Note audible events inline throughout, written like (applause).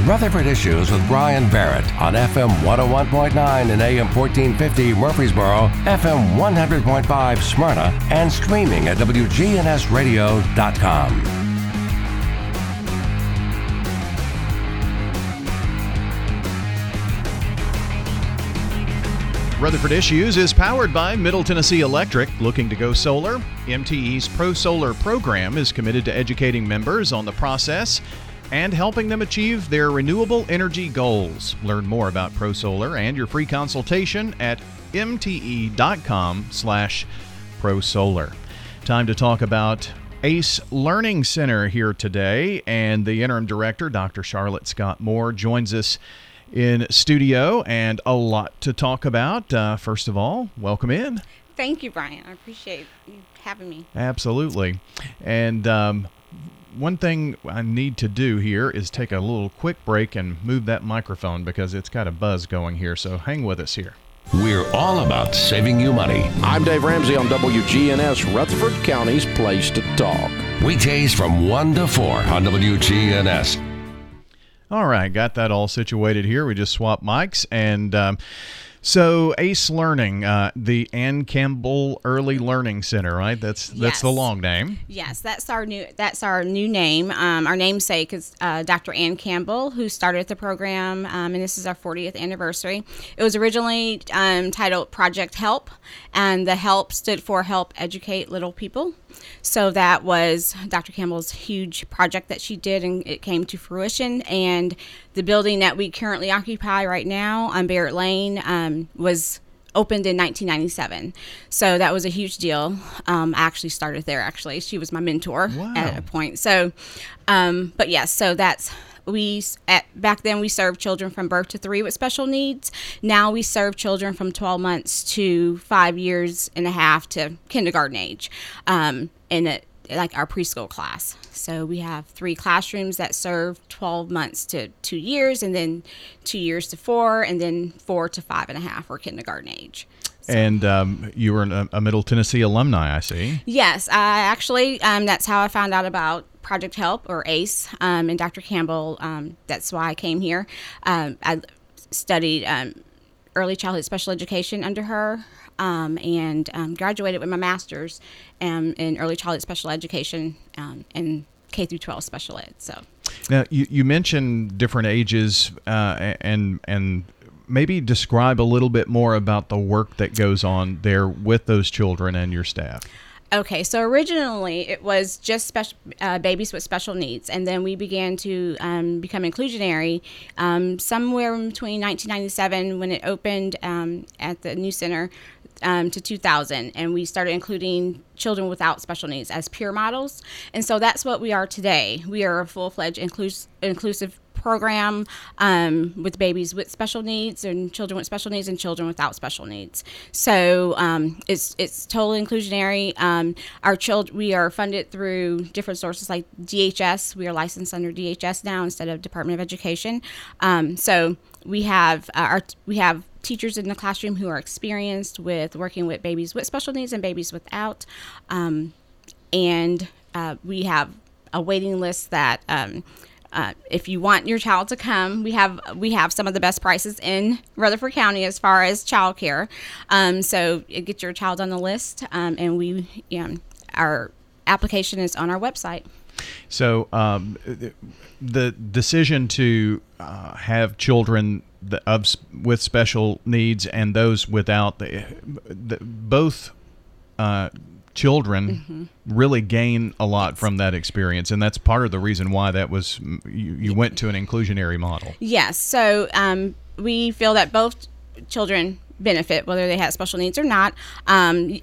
Rutherford Issues with Bryan Barrett on FM 101.9 and AM 1450 Murfreesboro, FM 100.5 Smyrna, and streaming at WGNSradio.com. Rutherford Issues is powered by Middle Tennessee Electric. Looking to go solar? MTE's Pro Solar program is committed to educating members on the process and helping them achieve their renewable energy goals. Learn more about Pro Solar and your free consultation at mte.com slash prosolar. Time to talk about ACE Learning Center here today, and the interim director, Dr. Charlotte Scott Moore, joins us in studio and a lot to talk about. Uh, first of all, welcome in. Thank you, Bryan. I appreciate you having me. Absolutely. And um, one thing I need to do here is take a little quick break and move that microphone because it's got a buzz going here. So hang with us here. We're all about saving you money. I'm Dave Ramsey on WGNS, Rutherford County's Place to Talk. Weekdays from 1 to 4 on WGNS. All right, got that all situated here. We just swapped mics and. Um, so Ace Learning, uh, the Ann Campbell Early Learning Center, right? That's that's Yes. the long name. Yes, that's our new that's our new name. Um, our namesake is uh, Dr. Ann Campbell, who started the program, um, and this is our 40th anniversary. It was originally um, titled Project Help, and the Help stood for Help Educate Little People. So that was Dr. Campbell's huge project that she did, and it came to fruition. And the building that we currently occupy right now on Barrett Lane um, was opened in 1997 so that was a huge deal. Um, i actually started there actually. She was my mentor Wow. at a point. So um, but yes so that's we at back then we served children from birth to three with special needs. Now we serve children from 12 months to five years and a half to kindergarten age. Um, in it like our preschool class so we have three classrooms that serve 12 months to two years and then two years to four and then four to five and a half for kindergarten age And um, you were a Middle Tennessee alumni, I see. Yes, I actually, um, that's how I found out about Project Help or ACE um, and Dr. Campbell. Um, that's why I came here. Um, I studied um, early childhood special education under her um, and um, graduated with my master's um, in early childhood special education um, and K through 12 special ed. So, Now you, you mentioned different ages uh, and and maybe describe a little bit more about the work that goes on there with those children and your staff. Okay, so originally it was just special uh, babies with special needs, and then we began to um, become inclusionary um, somewhere between 1997 when it opened um, at the new center um, to 2000, and we started including children without special needs as peer models, and so that's what we are today. We are a full fledged inclus- inclusive program um, with babies with special needs and children with special needs and children without special needs. So um, it's it's totally inclusionary. Um, our children we are funded through different sources like DHS. We are licensed under DHS now instead of Department of Education. Um, so we have uh, our we have teachers in the classroom who are experienced with working with babies with special needs and babies without. Um, and uh, we have a waiting list that um, uh, if you want your child to come, we have we have some of the best prices in Rutherford County as far as childcare. Um, so get your child on the list, um, and we um, our application is on our website. So um, the- the decision to uh, have children th- of with special needs and those without the, the both uh, children really gain a lot from that experience, and that's part of the reason why that was you, you went to an inclusionary model. Yes. So um, we feel that both children benefit, whether they have special needs or not. Um,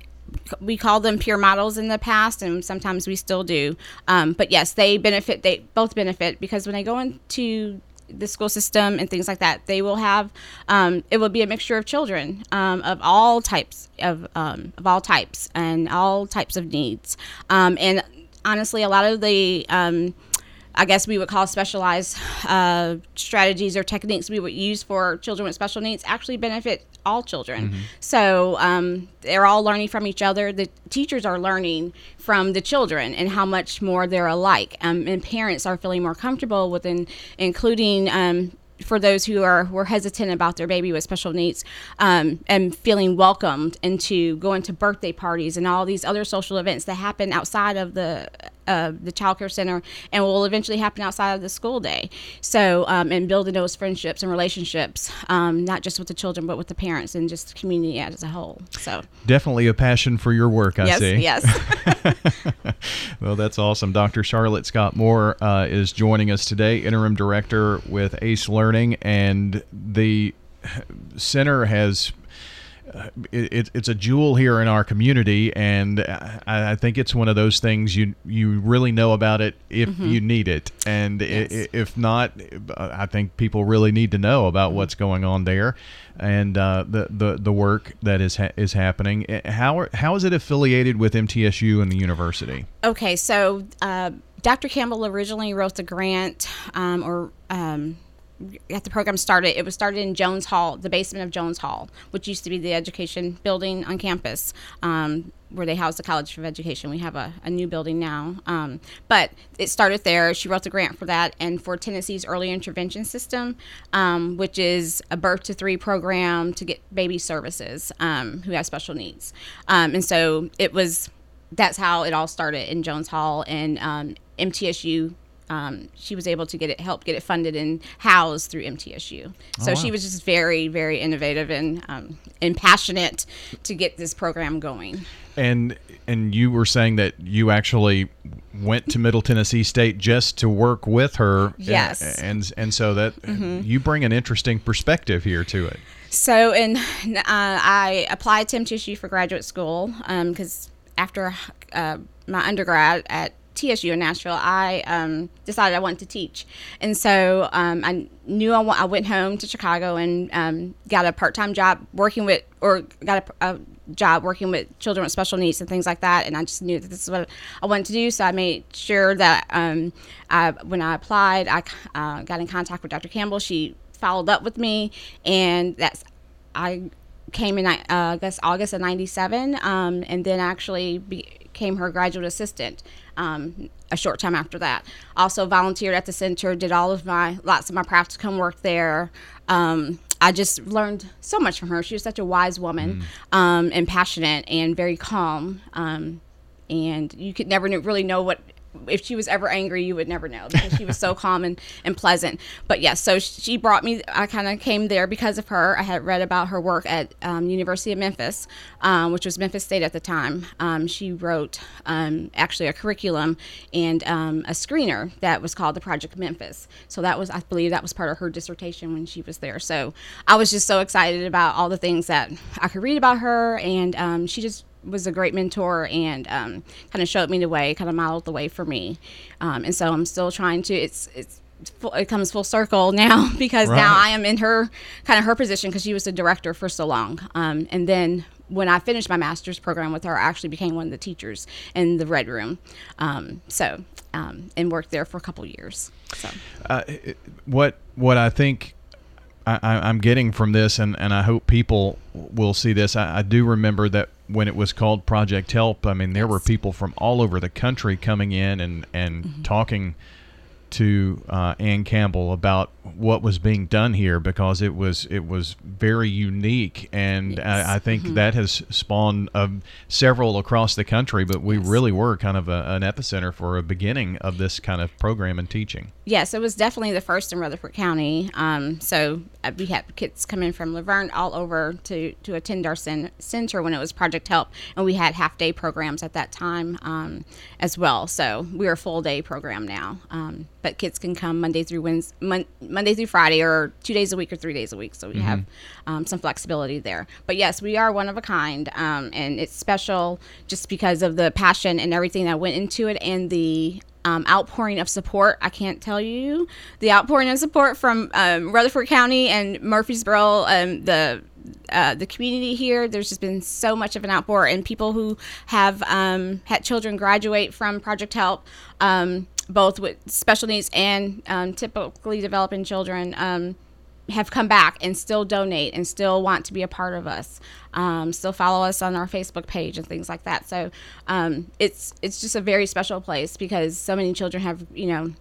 we call them peer models in the past, and sometimes we still do. Um, but yes, they benefit. They both benefit because when they go into the school system and things like that, they will have. Um, it will be a mixture of children um, of all types of um, of all types and all types of needs. Um, and honestly, a lot of the um, I guess we would call specialized uh, strategies or techniques we would use for children with special needs actually benefit all children. Mm-hmm. So um, they're all learning from each other. The teachers are learning from the children and how much more they're alike. Um, and parents are feeling more comfortable with in, including um, for those who are were hesitant about their baby with special needs um, and feeling welcomed into going to birthday parties and all these other social events that happen outside of the uh, the child care center and will eventually happen outside of the school day. So, um, and building those friendships and relationships, um, not just with the children, but with the parents and just the community as a whole. So, definitely a passion for your work, I yes, see. Yes. (laughs) well, that's awesome. Dr. Charlotte Scott Moore uh, is joining us today, interim director with ACE Learning, and the center has it, it's a jewel here in our community, and I, I, think it's one of those things you you really know about it if mm-hmm. you need it, and yes. if not, I think people really need to know about mm-hmm. what's going on there, and uh, the, the the work that is ha- is happening. How how is it affiliated with MTSU and the university? Okay, so uh, Dr. Campbell originally wrote the grant, um, or um, got the program started, it was started in Jones Hall, the basement of Jones Hall, which used to be the education building on campus. Um, where they house the College of Education. We have a, a new building now. Um, but it started there. She wrote the grant for that and for Tennessee's Early Intervention System, um, which is a birth to three program to get baby services um, who have special needs. Um, and so it was, that's how it all started in Jones Hall. And MTSU um, she was able to get it help get it funded and housed through MTSU. So oh, wow. she was just very very innovative and um, and passionate to get this program going. And and you were saying that you actually went to Middle Tennessee State just to work with her. Yes. And and, and so that mm-hmm. you bring an interesting perspective here to it. So and uh, I applied to MTSU for graduate school because um, after uh, my undergrad at TSU in Nashville, I um, decided I wanted to teach. And so um, I knew I, I, went home to Chicago and um, got a part time job working with, or got a, a, job working with children with special needs and things like that. And I just knew that this is what I wanted to do. So I made sure that um, I, when I applied, I uh, got in contact with Dr. Campbell. She followed up with me, and that's I came in, uh, I guess, August of 97, um, and then actually became her graduate assistant um, a short time after that. Also volunteered at the center, did all of my lots of my practicum work there. Um, I just learned so much from her. She was such a wise woman mm. um, and passionate and very calm. Um, and you could never really know what if she was ever angry, you would never know because she was so (laughs) calm and, and pleasant. But yes, yeah, so she brought me. I kind of came there because of her. I had read about her work at um, University of Memphis, um, which was Memphis State at the time. Um, she wrote um, actually a curriculum and um, a screener that was called the Project Memphis. So that was, I believe, that was part of her dissertation when she was there. So I was just so excited about all the things that I could read about her, and um, she just was a great mentor and um, kind of showed me the way, kind of modeled the way for me. Um, and so I'm still trying to. It's it's it comes full circle (laughs) now because right. now I am in her kind of her position because she was the director for so long. Um, and then when I finished my master's program with her, I actually became one of the teachers in the Red Room. Um, so um, and worked there for a couple years. So uh, what what I think I, am getting from this, and, and I hope people will see this. I, I, do remember that when it was called Project Help, I mean, there yes. were people from all over the country coming in and, and mm-hmm. talking to uh, Ann Campbell about what was being done here because it was it was very unique, and yes. I, I, think mm-hmm. that has spawned uh, several across the country. But we yes. really were kind of a, an epicenter for a beginning of this kind of program and teaching. Yes, it was definitely the first in Rutherford County. Um, so uh, we had kids coming from La Vergne all over to to attend our center when it was Project Help, and we had half day programs at that time um, as well. So we're a full day program now. Um, but kids can come Monday through Wednesday, Mon- Monday through Friday, or two days a week or three days a week. So we mm-hmm. have um, some flexibility there. But yes, we are one of a kind, um, and it's special just because of the passion and everything that went into it, and the um, outpouring of support. I can't tell you the outpouring of support from um, Rutherford County and Murfreesboro, um, the uh, the community here. There's just been so much of an outpour, and people who have um, had children graduate from Project Help um, both with special needs and um, typically developing children um, have come back and still donate and still want to be a part of us. Um, still follow us on our Facebook page and things like that. So um, it's it's just a very special place because so many children have you know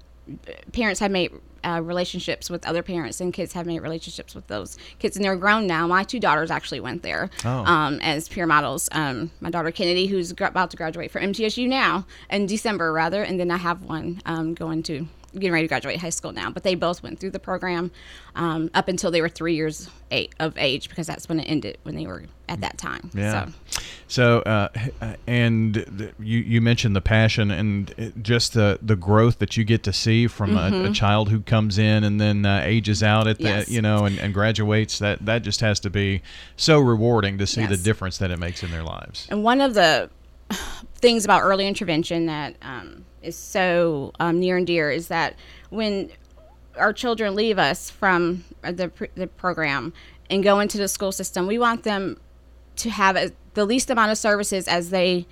parents have made uh, relationships with other parents and kids have made relationships with those kids and they're grown now my two daughters actually went there Oh. um, as peer models um, my daughter kennedy who's about to graduate from mtsu now in december rather and then i have one um, going to getting ready to graduate high school now but they both went through the program um, up until they were three years eight, of age because that's when it ended when they were at that time Yeah. so So, uh, and th- you you mentioned the passion and it- just the the growth that you get to see from a, a child who comes in and then uh, ages out at Mm-hmm. Yes. you know and, and graduates. That that just has to be so rewarding to see the difference that it makes in their lives. And one of the things about early intervention that um, is so um, near and dear is that when our children leave us from the, the program and go into the school system, we want them to have a, the least amount of services as they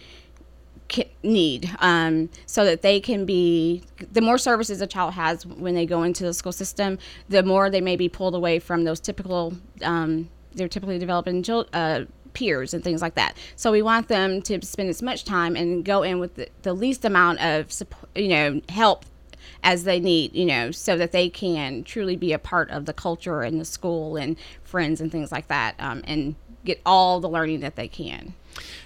need um, so that they can be the more services a child has when they go into the school system the more they may be pulled away from those typical um, they're typically developing uh, peers and things like that. So we want them to spend as much time and go in with the, the least amount of support you know help as they need, you know, so that they can truly be a part of the culture and the school and friends and things like that, um, and get all the learning that they can.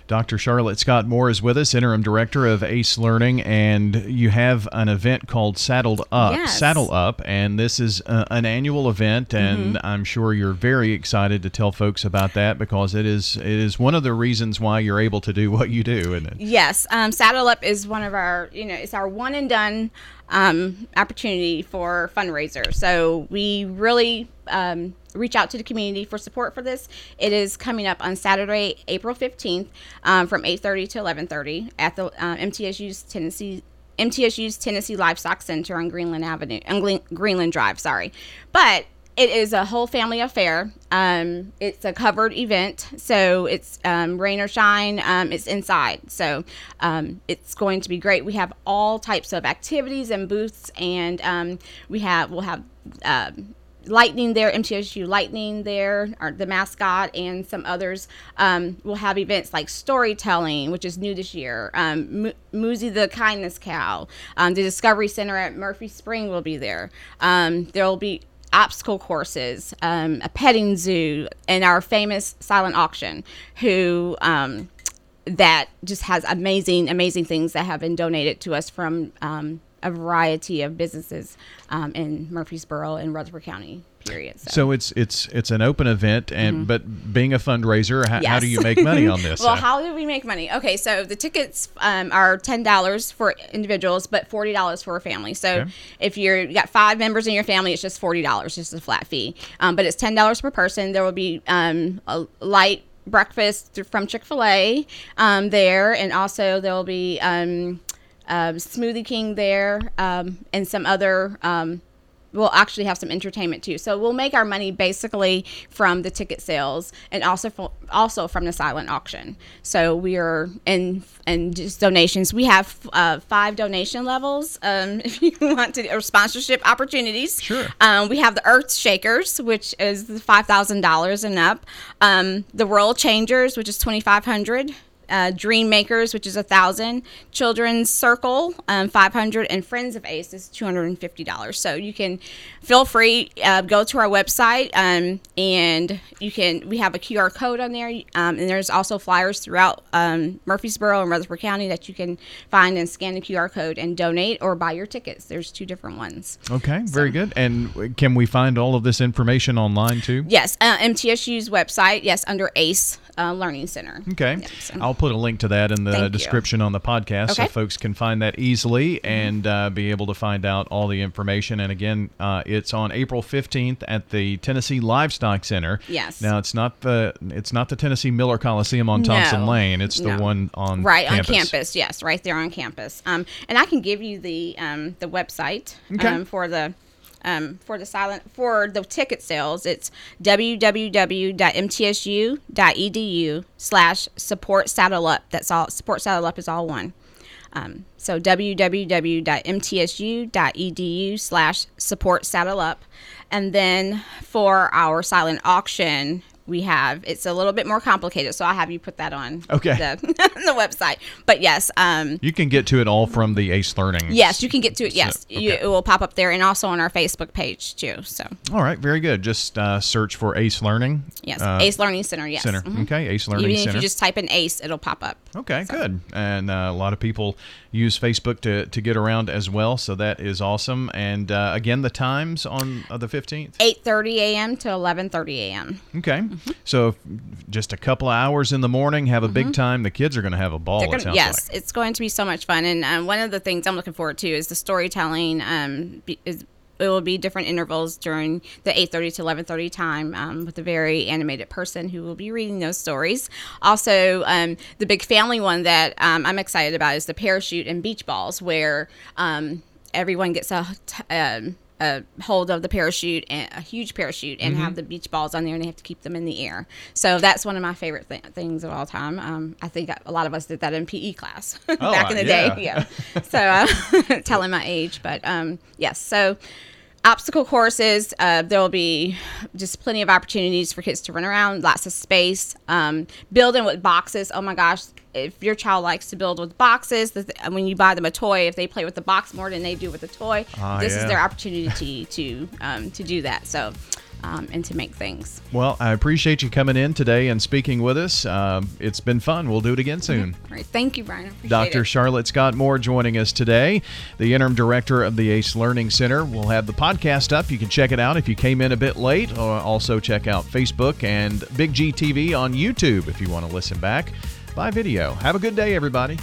Dr. Charlotte Scott Moore is with us, interim director of ACE Learning, and you have an event called Saddled Up. Yes. Saddle Up, and this is uh, an annual event, and Mm-hmm. I'm sure you're very excited to tell folks about that because it is it is one of the reasons why you're able to do what you do, isn't it? Yes, um, Saddle Up is one of our, you know, it's our one and done um, opportunity for fundraiser. So we really um, reach out to the community for support for this. It is coming up on Saturday, April 15th um, from 8.30 to 11.30 at the uh, MTSU's Tennessee MTSU's Tennessee Livestock Center on Greenland Avenue, on Greenland Drive, sorry. But it is a whole family affair. Um, it's a covered event, so it's um, rain or shine. Um, it's inside, so um, it's going to be great. We have all types of activities and booths, and um, we have we'll have. um Lightning there, MTSU Lightning there, or the mascot, and some others. Um, we'll have events like storytelling, which is new this year. Um, Moozy the Kindness Cow, um, the Discovery Center at Murfree Spring will be there. Um, there will be obstacle courses, um, a petting zoo, and our famous silent auction, who um, that just has amazing, amazing things that have been donated to us from um, a variety of businesses um, in Murfreesboro and Rutherford County. Period. So. So it's it's it's an open event, and but being a fundraiser, how, how do Mm-hmm. You make money on (laughs) this? well, how do we make money? Okay, so the tickets um, are ten dollars for individuals, but forty dollars for a family. So Okay. if you're you got five members in your family, it's just forty dollars, just a flat fee. Um, but it's ten dollars per person. There will be um, a light breakfast from Chick Fil A um, there, and also there will be um, Smoothie King there, um, and some other. Um, we'll actually have some entertainment too. So we'll make our money basically from the ticket sales and also fo- also from the silent auction. So we are in and just donations. We have uh, five donation levels um, (laughs) if you want to or sponsorship opportunities. Sure. Um, we have the Earth Shakers, which is five thousand dollars and up. Um, the World Changers, which is twenty five hundred uh, Dream Makers, which is a thousand, Children's Circle, um, five hundred, and Friends of Ace is two hundred and fifty dollars. So you can feel free uh, go to our website, um, and you can we have a QR code on there, um, and there's also flyers throughout um, Murfreesboro and Rutherford County that you can find and scan the QR code and donate or buy your tickets. There's two different ones. okay, very good. And can we find all of this information online too? Yes, uh, MTSU's website. Yes, under ACE uh, Learning Center. Okay. So- I'll put a link to that in the Thank you. description on the podcast so folks can find that easily and uh, be able to find out all the information. And again, uh, it's on April 15th at the Tennessee Livestock Center. Yes. Now, it's not the it's not the Tennessee Miller Coliseum on Thompson No. Lane. It's the No. one on right campus. on campus yes right there on campus um, and i can give you the um, the website Okay. um, for the um, for the silent for the ticket sales it's www.mtsu.edu slash support saddle up that's all support saddle up is all one Um, so www.mtsu.edu slash support saddle up. And then for our silent auction, we have it's a little bit more complicated so i'll have you put that on Okay. the, (laughs) the website but yes um You can get to it all from the Ace Learning. yes you can get to it yes So- you, it will pop up there and also on our facebook page too so All right, very good. Just uh, search for Ace Learning. yes uh, ace learning center yes Center. Mhm. Okay, Ace Learning even if Center. you just type in ace it'll pop up Okay, good. And uh, a lot of people use Facebook to, to get around as well, so that is awesome. And uh, again, the times on uh, the 15th? 8.30 a.m to 11.30 a.m Okay. Mm-hmm. So just a couple of hours in the morning, have a big time. The kids are going to have a ball, gonna- sounds yes, like. it's going to be so much fun. And um, one of the things I'm looking forward to is the storytelling. Um, is it will be different intervals during the 8:30 to 11:30 time um, with a very animated person who will be reading those stories. Also, um, the big family one that um, I'm excited about is the parachute and beach balls, where um, everyone gets a. T- um, a hold of the parachute and a huge parachute and Mm-hmm. have the beach balls on there and they have to keep them in the air. So that's one of my favorite th- things of all time. Um, I think a lot of us did that in PE class (laughs) back in the yeah. day. Yeah. So uh, (laughs) telling (laughs) my age, but um, yes. So obstacle courses, uh, there will be just plenty of opportunities for kids to run around, lots of space. Um, building with boxes. Oh my gosh. If your child likes to build with boxes, the th- when you buy them a toy, if they play with the box more than they do with the toy, Ah, this yeah. is their opportunity to um, to do that. So, um, and to make things. Well, I appreciate you coming in today and speaking with us. Um, it's been fun. We'll do it again soon. All right. Thank you, Bryan. Dr. it. Charlotte Scott Moore joining us today, the interim director of the ACE Learning Center. We'll have the podcast up. You can check it out if you came in a bit late, or also check out Facebook and Big G TV on YouTube if you want to listen back by video. Have a good day, everybody.